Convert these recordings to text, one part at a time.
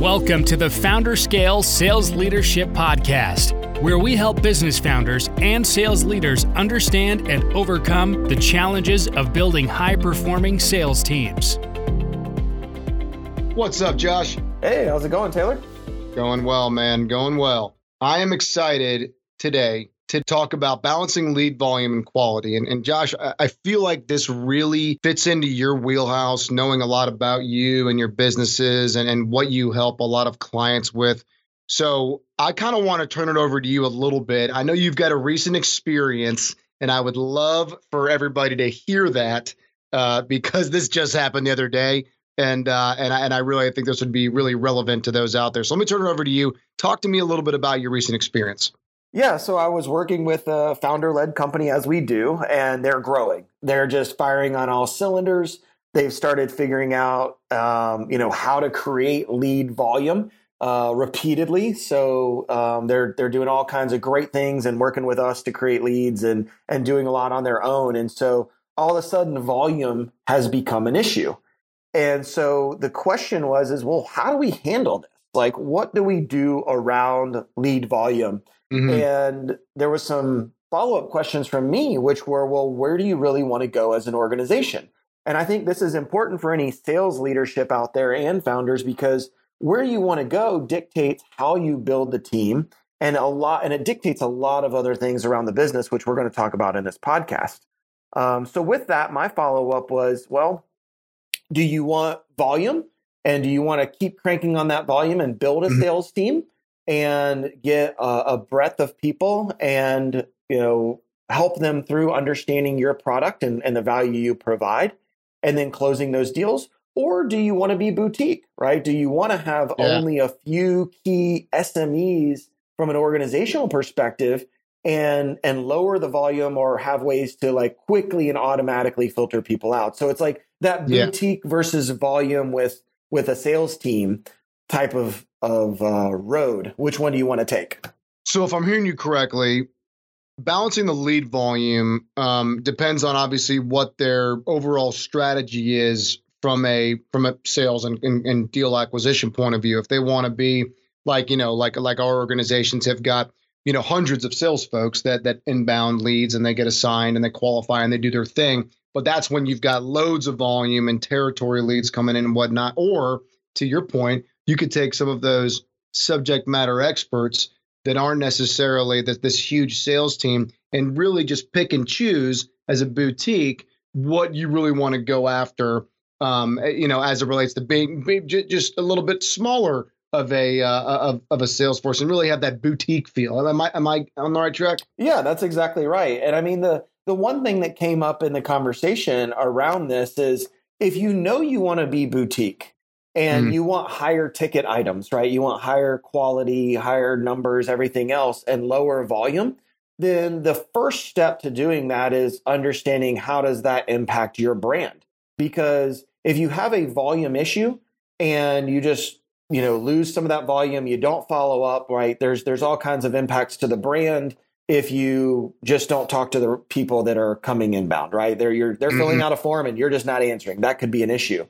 Welcome to the Founder Scale Sales Leadership Podcast, where we help business founders and sales leaders understand and overcome the challenges of building high performing sales teams. What's up, Josh? Hey, how's it going, Taylor? Going well, man. Going well. I am excited today to talk about balancing lead volume and quality. And, and Josh, I, feel like this really fits into your wheelhouse, knowing a lot about you and your businesses and, and what you help a lot of clients with. So I kind of want to turn it over to you a little bit. I know you've got a recent experience, and I would love for everybody to hear that uh, because this just happened the other day. And uh, and I, and I really think this would be really relevant to those out there. So let me turn it over to you. Talk to me a little bit about your recent experience. Yeah, so I was working with a founder led company as we do, and they're growing. They're just firing on all cylinders. They've started figuring out, um, you know, how to create lead volume uh, repeatedly. So um, they're they're doing all kinds of great things and working with us to create leads and and doing a lot on their own. And so all of a sudden, volume has become an issue. And so the question was, is well, how do we handle this? Like, what do we do around lead volume? Mm-hmm. And there was some follow up questions from me, which were, well, where do you really want to go as an organization? And I think this is important for any sales leadership out there and founders because where you want to go dictates how you build the team and a lot, and it dictates a lot of other things around the business, which we're going to talk about in this podcast. Um, so with that, my follow up was, well, do you want volume and do you want to keep cranking on that volume and build a mm-hmm. sales team? And get a, a breadth of people and you know help them through understanding your product and, and the value you provide and then closing those deals or do you want to be boutique right do you want to have yeah. only a few key smes from an organizational perspective and and lower the volume or have ways to like quickly and automatically filter people out so it's like that boutique yeah. versus volume with with a sales team type of of uh, road, which one do you want to take? So, if I'm hearing you correctly, balancing the lead volume um, depends on obviously what their overall strategy is from a from a sales and, and, and deal acquisition point of view. If they want to be like you know like like our organizations have got you know hundreds of sales folks that that inbound leads and they get assigned and they qualify and they do their thing. But that's when you've got loads of volume and territory leads coming in and whatnot. Or to your point, you could take some of those subject matter experts that aren't necessarily this, this huge sales team and really just pick and choose as a boutique what you really want to go after um, you know as it relates to being, being just a little bit smaller of a uh, of, of a sales force and really have that boutique feel. Am i am i on the right track? Yeah that's exactly right. And i mean the the one thing that came up in the conversation around this is if you know you want to be boutique and mm you want higher ticket items, right? You want higher quality, higher numbers, everything else, and lower volume. Then the first step to doing that is understanding how does that impact your brand? Because if you have a volume issue and you just you know lose some of that volume, you don't follow up, right? There's there's all kinds of impacts to the brand if you just don't talk to the people that are coming inbound, right? They're you're, they're mm-hmm. filling out a form and you're just not answering. That could be an issue.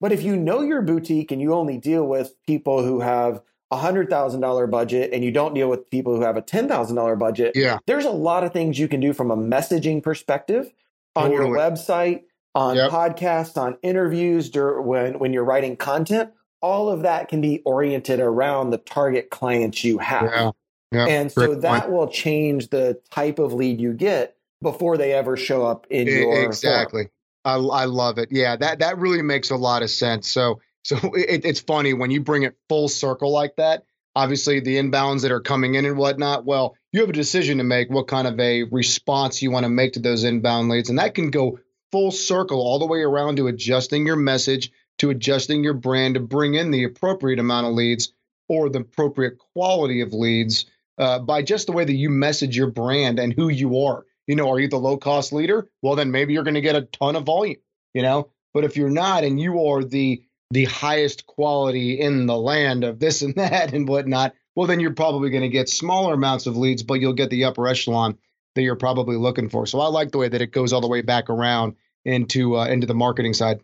But if you know your boutique and you only deal with people who have a hundred thousand dollar budget and you don't deal with people who have a ten thousand dollar budget, yeah. there's a lot of things you can do from a messaging perspective on totally. your website, on yep. podcasts, on interviews, when when you're writing content. All of that can be oriented around the target clients you have. Yeah. Yep. And so Great that point. will change the type of lead you get before they ever show up in your exactly. I, I love it. Yeah, that that really makes a lot of sense. So so it, it's funny when you bring it full circle like that. Obviously, the inbounds that are coming in and whatnot. Well, you have a decision to make what kind of a response you want to make to those inbound leads, and that can go full circle all the way around to adjusting your message, to adjusting your brand to bring in the appropriate amount of leads or the appropriate quality of leads uh, by just the way that you message your brand and who you are you know, are you the low cost leader? Well, then maybe you're going to get a ton of volume, you know. But if you're not, and you are the the highest quality in the land of this and that and whatnot, well, then you're probably going to get smaller amounts of leads, but you'll get the upper echelon that you're probably looking for. So I like the way that it goes all the way back around into uh, into the marketing side.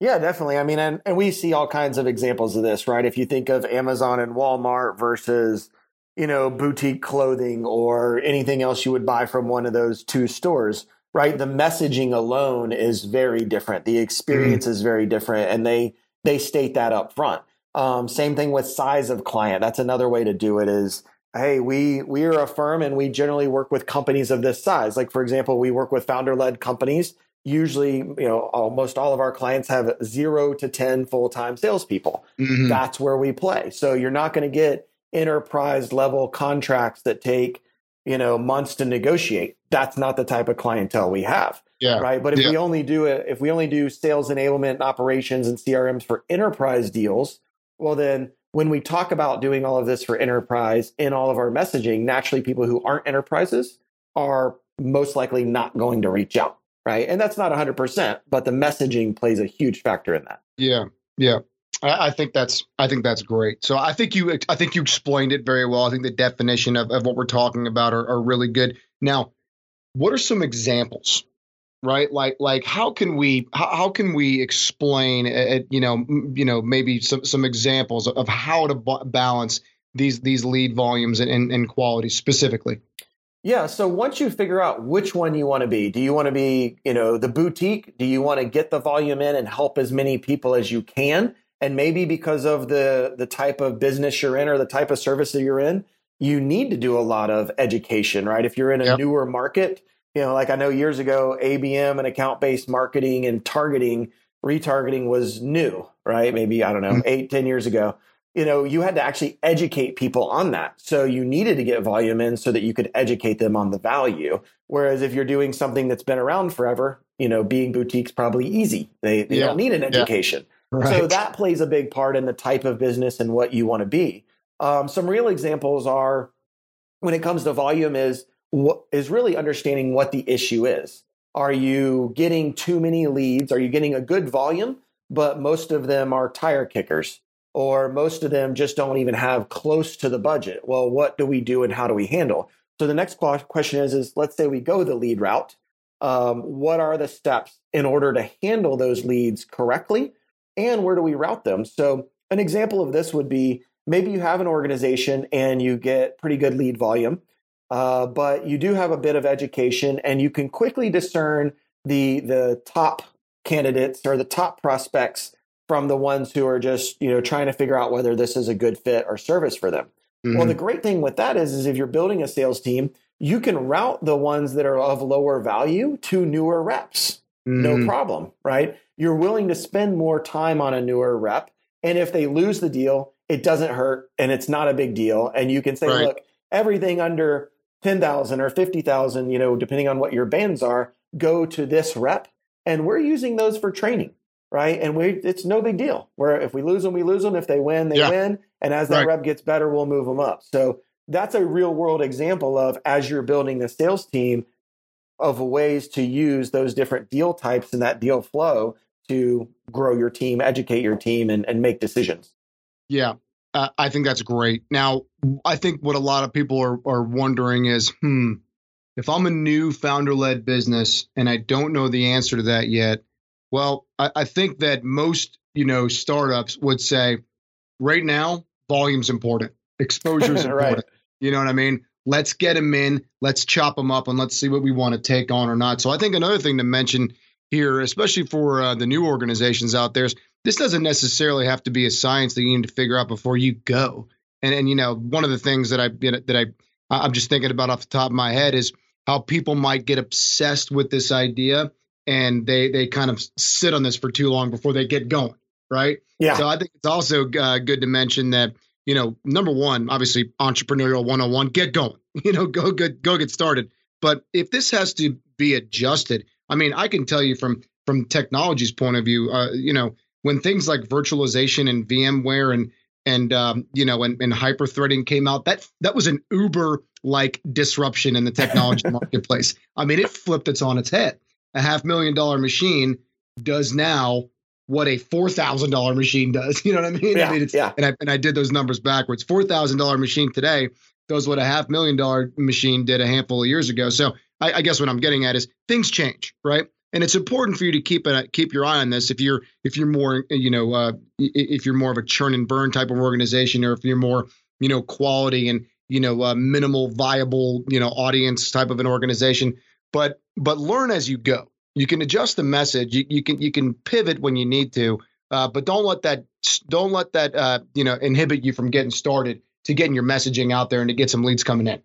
Yeah, definitely. I mean, and, and we see all kinds of examples of this, right? If you think of Amazon and Walmart versus, you know, boutique clothing or anything else you would buy from one of those two stores, right? The messaging alone is very different. The experience mm-hmm. is very different, and they they state that up front. Um, same thing with size of client. That's another way to do it. Is hey, we we are a firm and we generally work with companies of this size. Like for example, we work with founder led companies usually, you know, almost all of our clients have zero to 10 full time salespeople. Mm-hmm. That's where we play. So you're not going to get enterprise level contracts that take, you know, months to negotiate. That's not the type of clientele we have. Yeah. Right. But if yeah. we only do it, if we only do sales enablement and operations and CRMs for enterprise deals, well, then when we talk about doing all of this for enterprise in all of our messaging, naturally people who aren't enterprises are most likely not going to reach out right? And that's not 100%, but the messaging plays a huge factor in that. Yeah, yeah. I, think that's I think that's great. So I think you I think you explained it very well. I think the definition of, of what we're talking about are, are really good. Now, what are some examples? right like like how can we how, how can we explain uh, you know you know maybe some some examples of how to b- balance these these lead volumes and, and, and quality specifically yeah. So once you figure out which one you want to be, do you want to be, you know, the boutique? Do you want to get the volume in and help as many people as you can? And maybe because of the the type of business you're in or the type of service that you're in, you need to do a lot of education, right? If you're in a yep. newer market, you know, like I know years ago, ABM and account based marketing and targeting, retargeting was new, right? Maybe, I don't know, mm-hmm. eight, ten years ago you know, you had to actually educate people on that. So you needed to get volume in so that you could educate them on the value. Whereas if you're doing something that's been around forever, you know, being boutiques probably easy. They, they yeah. don't need an education. Yeah. Right. So that plays a big part in the type of business and what you want to be. Um, some real examples are when it comes to volume is what is really understanding what the issue is. Are you getting too many leads? Are you getting a good volume, but most of them are tire kickers? or most of them just don't even have close to the budget. Well, what do we do and how do we handle? So the next question is, is let's say we go the lead route. Um, what are the steps in order to handle those leads correctly? And where do we route them? So an example of this would be maybe you have an organization and you get pretty good lead volume, uh, but you do have a bit of education and you can quickly discern the the top candidates or the top prospects from the ones who are just you know trying to figure out whether this is a good fit or service for them. Mm-hmm. Well, the great thing with that is, is if you're building a sales team, you can route the ones that are of lower value to newer reps. Mm-hmm. No problem, right? You're willing to spend more time on a newer rep. And if they lose the deal, it doesn't hurt and it's not a big deal. And you can say, right. look, everything under 10,000 or 50,000, you know, depending on what your bands are, go to this rep. And we're using those for training right? And we it's no big deal. Where if we lose them, we lose them. If they win, they yeah. win. And as that right. rep gets better, we'll move them up. So that's a real world example of as you're building the sales team of ways to use those different deal types and that deal flow to grow your team, educate your team, and, and make decisions. Yeah, uh, I think that's great. Now, I think what a lot of people are, are wondering is, hmm, if I'm a new founder led business and I don't know the answer to that yet, well, I, I think that most, you know, startups would say right now, volume's important, exposure is important. You know what I mean? Let's get them in, let's chop them up, and let's see what we want to take on or not. So I think another thing to mention here, especially for uh, the new organizations out there, is this doesn't necessarily have to be a science that you need to figure out before you go. And and you know, one of the things that I that I I'm just thinking about off the top of my head is how people might get obsessed with this idea and they they kind of sit on this for too long before they get going, right? Yeah. So I think it's also uh, good to mention that you know number one, obviously entrepreneurial 101, get going. You know, go get go get started. But if this has to be adjusted, I mean, I can tell you from from technology's point of view, uh, you know, when things like virtualization and VMware and and um, you know and, and hyper threading came out, that that was an Uber like disruption in the technology marketplace. I mean, it flipped its on its head a half million dollar machine does now what a four thousand dollar machine does. You know what I mean? Yeah, I mean, it's, yeah. And I and I did those numbers backwards. Four thousand dollar machine today does what a half million dollar machine did a handful of years ago. So I, I guess what I'm getting at is things change, right? and it's important for you to keep a, keep your eye on this if you're if you're more you know uh, if you're more of a churn and burn type of organization or if you're more you know quality and you know uh, minimal viable you know audience type of an organization. But but learn as you go. You can adjust the message. You, you can you can pivot when you need to uh, but don't let that don't let that uh, you know inhibit you from getting started to getting your messaging out there and to get some leads coming in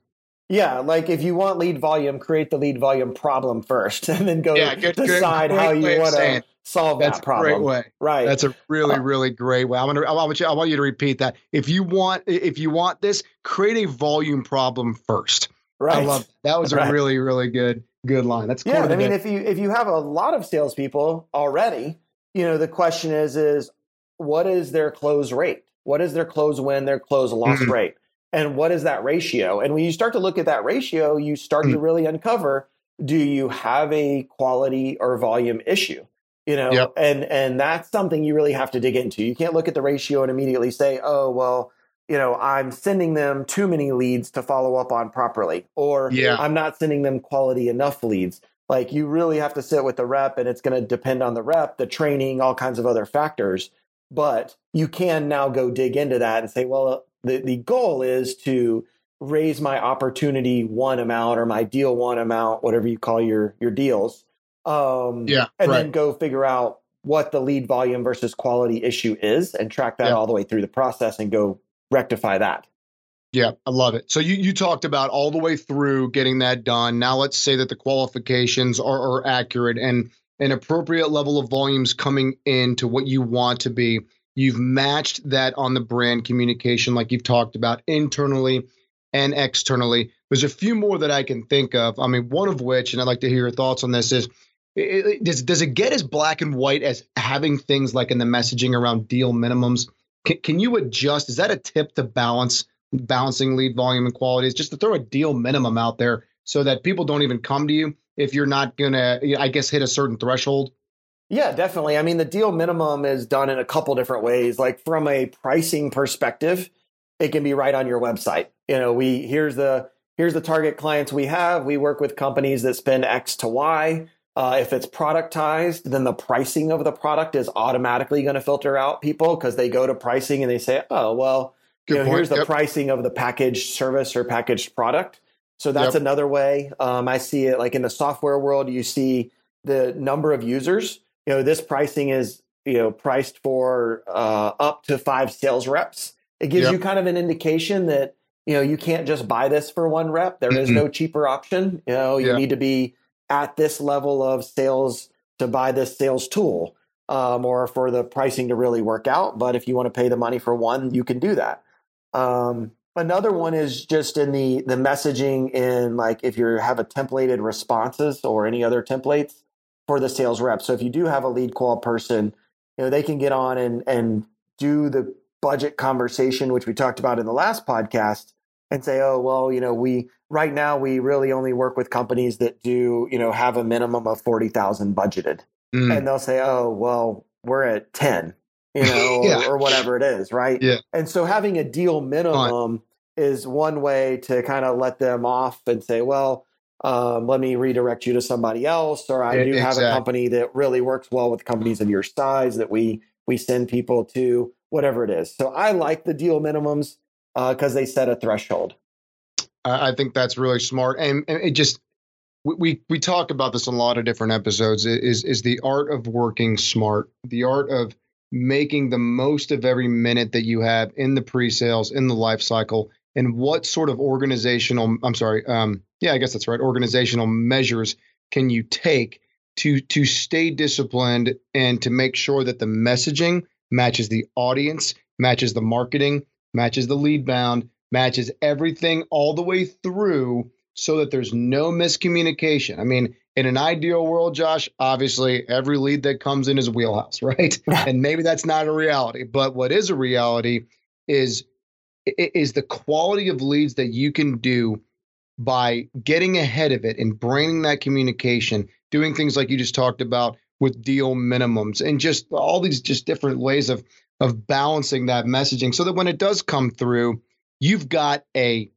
yeah, like if you want lead volume, create the lead volume problem first, and then go yeah, good, decide good, how you want to solve That's that problem. A great way, right? That's a really, uh, really great way. I'm gonna, I want you, I want you to repeat that. If you want, if you want this, create a volume problem first. Right. I love that. that was right. a really, really good, good line. That's yeah. I mean, if you if you have a lot of salespeople already, you know, the question is is what is their close rate? What is their close win? Their close loss mm-hmm. rate? And what is that ratio? And when you start to look at that ratio, you start mm. to really uncover do you have a quality or volume issue? You know, yep. and and that's something you really have to dig into. You can't look at the ratio and immediately say, "Oh, well, you know, I'm sending them too many leads to follow up on properly," or yeah. "I'm not sending them quality enough leads." Like you really have to sit with the rep, and it's going to depend on the rep, the training, all kinds of other factors. But you can now go dig into that and say, well, the, the goal is to raise my opportunity won amount or my deal won amount, whatever you call your your deals. Um, yeah, and right. then go figure out what the lead volume versus quality issue is, and track that yeah. all the way through the process, and go rectify that. Yeah, I love it. So you you talked about all the way through getting that done. Now let's say that the qualifications are, are accurate and an appropriate level of volumes coming in to what you want to be. You've matched that on the brand communication, like you've talked about internally and externally. There's a few more that I can think of. I mean, one of which, and I'd like to hear your thoughts on this, is it, does, does it get as black and white as having things like in the messaging around deal minimums? Can, can you adjust? Is that a tip to balance balancing lead volume and quality? Is just to throw a deal minimum out there so that people don't even come to you if you're not going to, I guess, hit a certain threshold? Yeah, definitely. I mean, the deal minimum is done in a couple different ways. Like from a pricing perspective, it can be right on your website. You know, we here's the here's the target clients we have. We work with companies that spend X to Y. Uh, if it's productized, then the pricing of the product is automatically going to filter out people because they go to pricing and they say, "Oh, well, you know, here's the yep. pricing of the packaged service or packaged product." So that's yep. another way. Um, I see it like in the software world. You see the number of users you know, this pricing is, you know, priced for uh, up to five sales reps. It gives yep. you kind of an indication that, you know, you can't just buy this for one rep. There is no cheaper option. You know, you yeah. need to be at this level of sales to buy this sales tool um, or for the pricing to really work out. But if you want to pay the money for one, you can do that. Um, another one is just in the the messaging in like if you have a templated responses or any other templates for the sales rep. So if you do have a lead qual person, you know, they can get on and and do the budget conversation, which we talked about in the last podcast, and say, oh, well, you know, we right now we really only work with companies that do, you know, have a minimum of forty thousand budgeted. Mm. And they'll say, oh, well, we're at ten, you know, yeah. or, or, whatever it is, right? Yeah. And so having a deal minimum is one way to kind of let them off and say, well, um, let me redirect you to somebody else or i do have a company that really works well with companies of your size that we we send people to whatever it is. So i like the deal minimums because uh, they set a threshold. I think that's really smart and, and it just we we talk about this in a lot of different episodes is is the art of working smart the art of making the most of every minute that you have in the pre-sales in the life cycle and what sort of organizational i'm sorry um, yeah i guess that's right organizational measures can you take to to stay disciplined and to make sure that the messaging matches the audience matches the marketing matches the lead bound matches everything all the way through so that there's no miscommunication? I mean in an ideal world josh obviously every lead that comes in is a wheelhouse right? And maybe that's not a reality but what is a reality is is the quality of leads that you can do by getting ahead of it and braining that communication, doing things like you just talked about with deal minimums and just all these just different ways of of balancing that messaging so that when it does come through, you've got a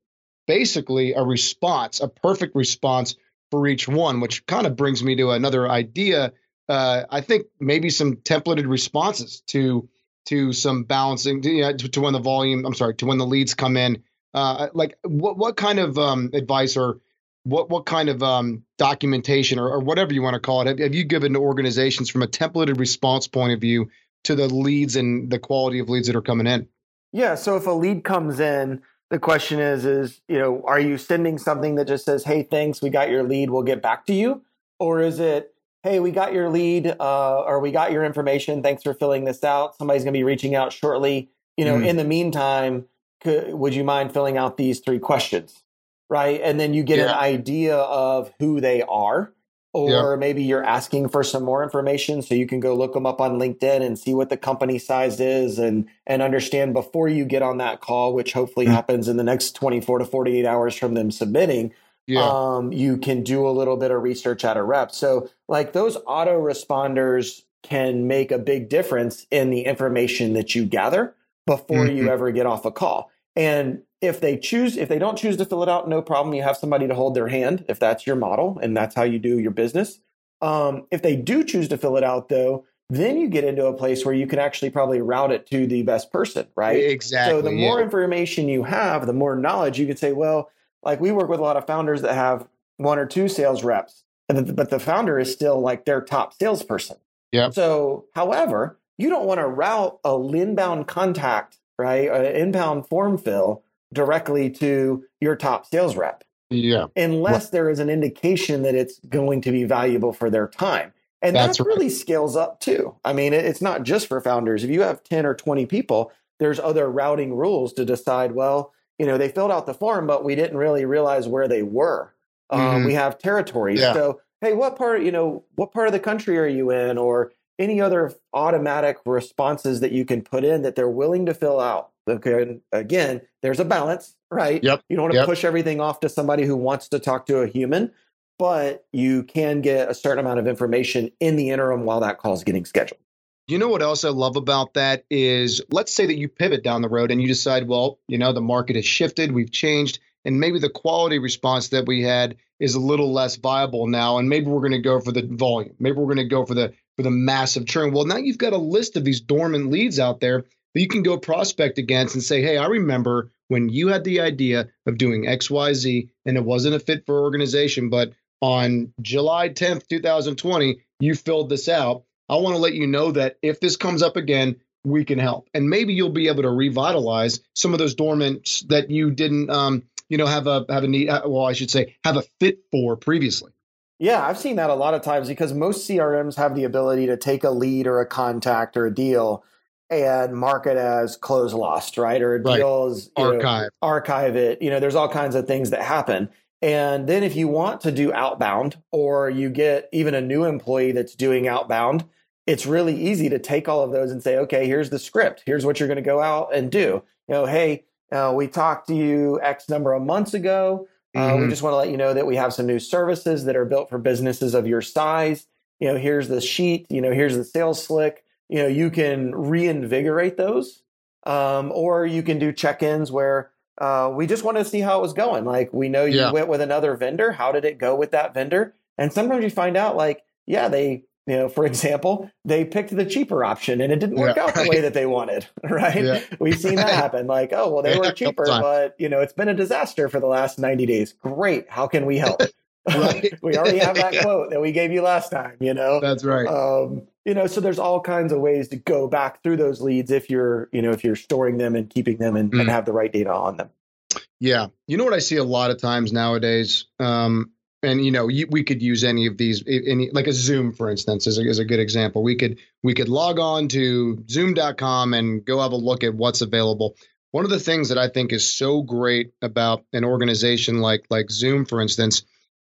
basically a response, a perfect response for each one, which kind of brings me to another idea. Uh, I think maybe some templated responses to to some balancing to, you know, to, to, when the volume. I'm sorry, to when the leads come in. Uh, like what what kind of um, advice or what what kind of um, documentation or, or, whatever you want to call it have, have you given to organizations from a templated response point of view to the leads and the quality of leads that are coming in? Yeah. So if a lead comes in, the question is, is, you know, are you sending something that just says, hey, thanks, we got your lead, we'll get back to you? Or is it, hey, we got your lead, uh, or we got your information, thanks for filling this out. Somebody's going to be reaching out shortly. You know, mm. in the meantime, could, would you mind filling out these three questions? Right. And then you get yeah. an idea of who they are or yeah. maybe you're asking for some more information so you can go look them up on linkedin and see what the company size is and and understand before you get on that call which hopefully mm-hmm. happens in the next 24 to 48 hours from them submitting yeah. um, you can do a little bit of research at a rep so like those auto responders can make a big difference in the information that you gather before mm-hmm. you ever get off a call and if they choose, if they don't choose to fill it out, no problem. You have somebody to hold their hand if that's your model and that's how you do your business. Um, if they do choose to fill it out, though, then you get into a place where you can actually probably route it to the best person, right? Exactly. So the more yeah. information you have, the more knowledge you can say, well, like we work with a lot of founders that have one or two sales reps, but the founder is still like their top salesperson. Yeah. So, however, you don't want to route a inbound contact, right? An inbound form fill directly to your top sales rep. Yeah. Unless there is an indication that it's going to be valuable for their time. And that right. really scales up too. I mean, it's not just for founders. If you have 10 or 20 people, there's other routing rules to decide, well, you know, they filled out the form, but we didn't really realize where they were. Um, mm-hmm. We have territories. Yeah. So, hey, what part, you know, what part of the country are you in? Or any other automatic responses that you can put in that they're willing to fill out. Okay. Again, there's a balance, right? Yep. You don't want to yep. push everything off to somebody who wants to talk to a human, but you can get a certain amount of information in the interim while that call is getting scheduled. You know what else I love about that is let's say that you pivot down the road and you decide, well, you know, the market has shifted, we've changed, and maybe the quality response that we had is a little less viable now, and maybe we're going to go for the volume. Maybe we're going to go for the for the massive churn. Well, now you've got a list of these dormant leads out there that you can go prospect against and say, hey, I remember when you had the idea of doing XYZ and it wasn't a fit for organization, but on July 10th, 2020, you filled this out. I want to let you know that if this comes up again, we can help. And maybe you'll be able to revitalize some of those dormants that you didn't um, you know, have a have a need well, I should say, have a fit for previously. Yeah, I've seen that a lot of times because most CRMs have the ability to take a lead or a contact or a deal and mark it as close lost, right? Or a right. is archive. Know, archive it. You know, there's all kinds of things that happen. And then if you want to do outbound or you get even a new employee that's doing outbound, it's really easy to take all of those and say, okay, here's the script. Here's what you're going to go out and do. You know, hey, uh, we talked to you X number of months ago. Uh, mm-hmm. We just want to let you know that we have some new services that are built for businesses of your size. You know, here's the sheet. You know, here's the sales slick you know you can reinvigorate those um, or you can do check-ins where uh, we just wanted to see how it was going. Like we know you yeah. went with another vendor. How did it go with that vendor? And sometimes you find out like yeah they you know for example they picked the cheaper option and it didn't work yeah, out right. the way that they wanted right? Yeah. we've seen that happen. Like oh well they were cheaper but you know it's been a disaster for the last 90 days. Great. How can we help Right. we already have that quote that we gave you last time, you know? That's right. Um, you know, so there's all kinds of ways to go back through those leads if you're, you know, if you're storing them and keeping them and, mm. and have the right data on them. Yeah. You know what I see a lot of times nowadays? Um, and you know, you, we could use any of these, any like a Zoom, for instance, is a, is a good example. We could we could log on to Zoom.com and go have a look at what's available. One of the things that I think is so great about an organization like like Zoom, for instance,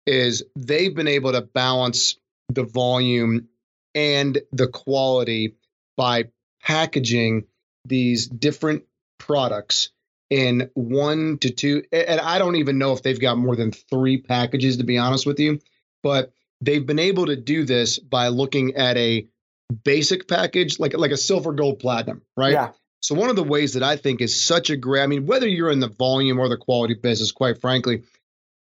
is they've been able to balance the volume and the quality by packaging these different products in one to two and I don't even know if they've got more than 3 packages to be honest with you but they've been able to do this by looking at a basic package like like a silver gold platinum right yeah. so one of the ways that I think is such a great I mean whether you're in the volume or the quality business quite frankly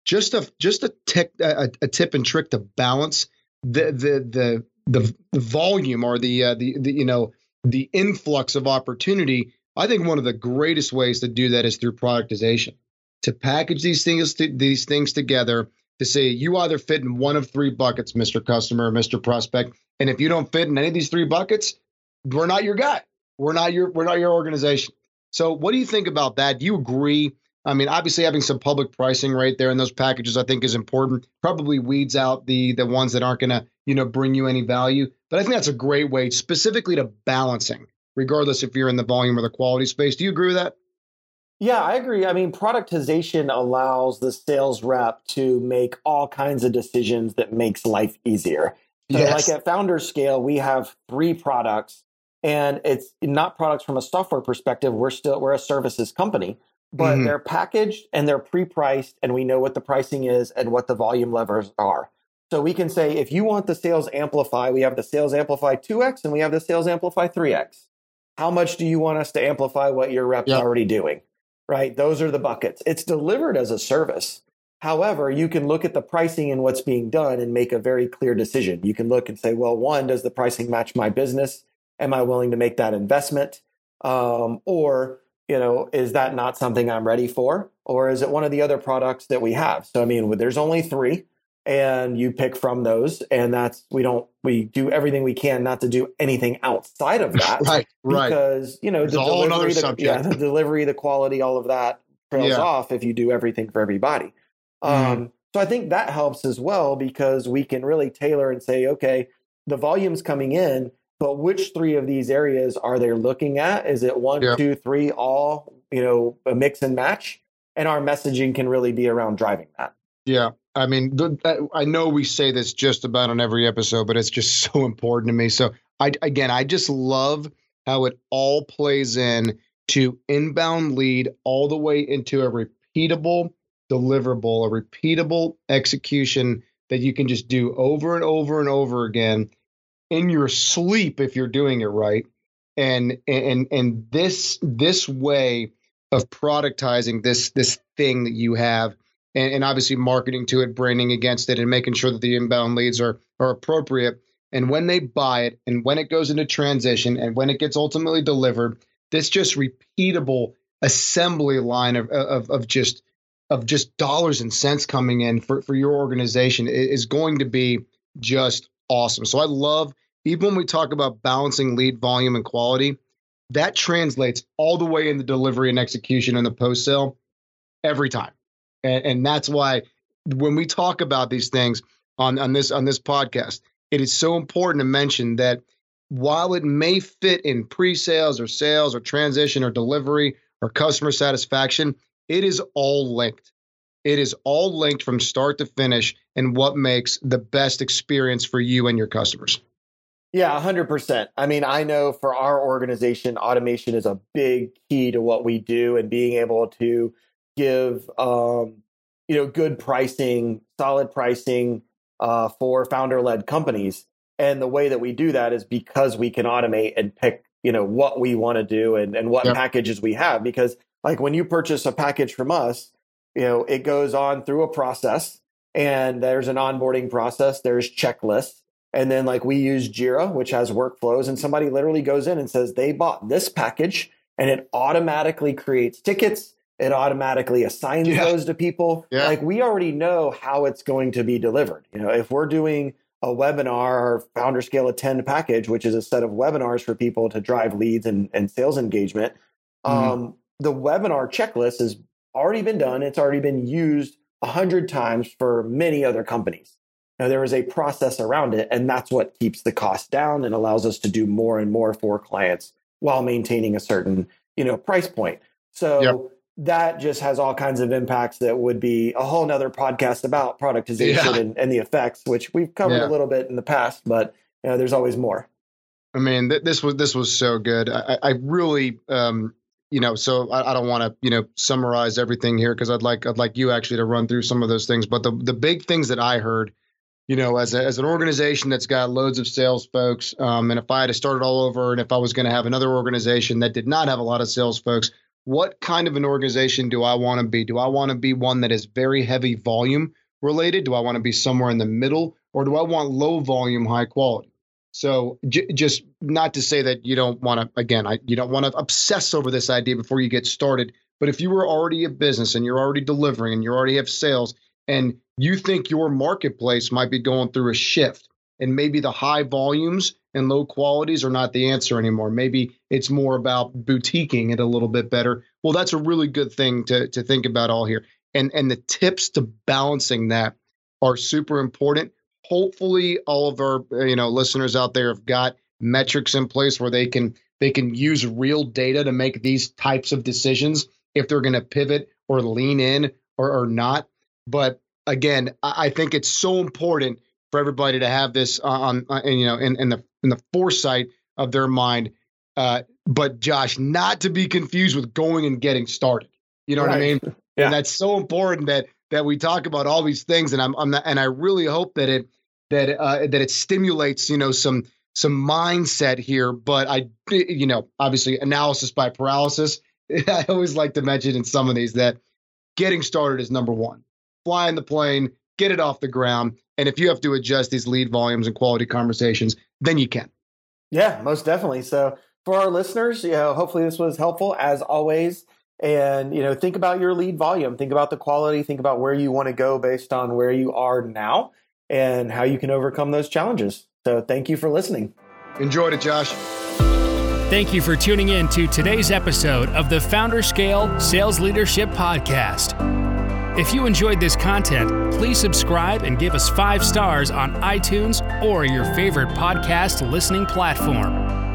just a just a, tech, a, a tip and trick to balance the the the the, volume or the, uh, the the you know the influx of opportunity. I think one of the greatest ways to do that is through productization. To package these things these things together to say you either fit in one of three buckets, Mr. Customer, Mr. Prospect, and if you don't fit in any of these three buckets, we're not your guy. We're not your we're not your organization. So what do you think about that? Do you agree? I mean, obviously having some public pricing right there in those packages, I think is important. Probably weeds out the the ones that aren't going to, you know, bring you any value. But I think that's a great way, specifically to balancing, regardless if you're in the volume or the quality space. Do you agree with that? Yeah, I agree. I mean, productization allows the sales rep to make all kinds of decisions that makes life easier. So, yes. like at Founder Scale, we have three products, and it's not products from a software perspective. We're still we're a services company, but mm-hmm. they're packaged and they're pre-priced and we know what the pricing is and what the volume levers are. So we can say if you want the sales amplify, we have the sales amplify 2x and we have the sales amplify 3x. How much do you want us to amplify what your rep's yep. already doing? Right? Those are the buckets. It's delivered as a service. However, you can look at the pricing and what's being done and make a very clear decision. You can look and say, well, one, does the pricing match my business? Am I willing to make that investment? Um, or you know, is that not something I'm ready for? Or is it one of the other products that we have? So, I mean, there's only three and you pick from those. And that's, we don't, we do everything we can not to do anything outside of that. right, right. Because, you know, the delivery, the, yeah, the delivery, the quality, all of that trails yeah. off if you do everything for everybody. Mm-hmm. Um, so I think that helps as well because we can really tailor and say, okay, the volume's coming in but which three of these areas are they looking at? Is it one, two, three, all, you know, a mix and match? And our messaging can really be around driving that. Yeah. I mean, the, I know we say this just about on every episode, but it's just so important to me. So, I again, I just love how it all plays in to inbound lead all the way into a repeatable deliverable, a repeatable execution that you can just do over and over and over again in your sleep if you're doing it right. And and and this this way of productizing this this thing that you have and, and obviously marketing to it, branding against it, and making sure that the inbound leads are are appropriate. And when they buy it and when it goes into transition and when it gets ultimately delivered, this just repeatable assembly line of, of, of just of just dollars and cents coming in for, for your organization is going to be just awesome. So I love, even when we talk about balancing lead volume and quality, that translates all the way in the delivery and execution and the post sale every time. And, and that's why when we talk about these things on, on this on this podcast, it is so important to mention that while it may fit in pre-sales or sales or transition or delivery or customer satisfaction, it is all linked. It is all linked from start to finish and what makes the best experience for you and your customers. Yeah, 100%. I mean, I know for our organization, automation is a big key to what we do and being able to give, um, you know, good pricing, solid pricing uh, for founder led companies. And the way that we do that is because we can automate and pick, you know, what we want to do and, and what packages we have. Because, like, when you purchase a package from us, you know, it goes on through a process and there's an onboarding process, there's checklists. And then like we use Jira, which has workflows, and somebody literally goes in and says they bought this package and it automatically creates tickets. It automatically assigns yeah. those to people. Yeah. Like we already know how it's going to be delivered. You know, if we're doing a webinar or founder scale attend package, which is a set of webinars for people to drive leads and, and sales engagement, mm-hmm. um, the webinar checklist is already been done. It's already been used a hundred times for many other companies. Now there is a process around it, and that's what keeps the cost down and allows us to do more and more for clients while maintaining a certain, you know, price point. So yep. that just has all kinds of impacts that would be a whole nother podcast about productization yeah. and, and, the effects, which we've covered yeah. a little bit in the past, but you know, there's always more. I mean, th- this was this was so good. I, I really um, you know, so I, I don't want to, you know, summarize everything here because I'd like I'd like you actually to run through some of those things. But the the big things that I heard, you know, as a, as an organization that's got loads of sales folks, um, and if I had to start it all over, and if I was going to have another organization that did not have a lot of sales folks, what kind of an organization do I want to be? Do I want to be one that is very heavy volume related? Do I want to be somewhere in the middle or do I want low volume, high quality? So j- just not to say that you don't want to, again, I, you don't want to obsess over this idea before you get started. But if you were already a business and you're already delivering and you already have sales and you think your marketplace might be going through a shift and maybe the high volumes and low qualities are not the answer anymore. Maybe it's more about boutiquing it a little bit better. Well, that's a really good thing to to think about all here. And and the tips to balancing that are super important. Hopefully all of our you know listeners out there have got metrics in place where they can they can use real data to make these types of decisions if they're going to pivot or lean in or, or not. But again, I, I think it's so important for everybody to have this on, on you know in, in the in the foresight of their mind. Uh, but Josh, not to be confused with going and getting started. You know right. what I mean? Yeah. And that's so important that that we talk about all these things. And I'm, I'm not, and I really hope that it that uh, that it stimulates you know some some mindset here. But I you know obviously analysis by paralysis. I always like to mention in some of these that getting started is number one. Flying the plane, get it off the ground. And if you have to adjust these lead volumes and quality conversations, then you can. Yeah, most definitely. So for our listeners, you know, hopefully this was helpful as always. And you know, think about your lead volume, think about the quality, think about where you want to go based on where you are now and how you can overcome those challenges. So thank you for listening. Enjoyed it, Josh. Thank you for tuning in to today's episode of the Founder Scale Sales Leadership Podcast. If you enjoyed this content, please subscribe and give us five stars on iTunes or your favorite podcast listening platform.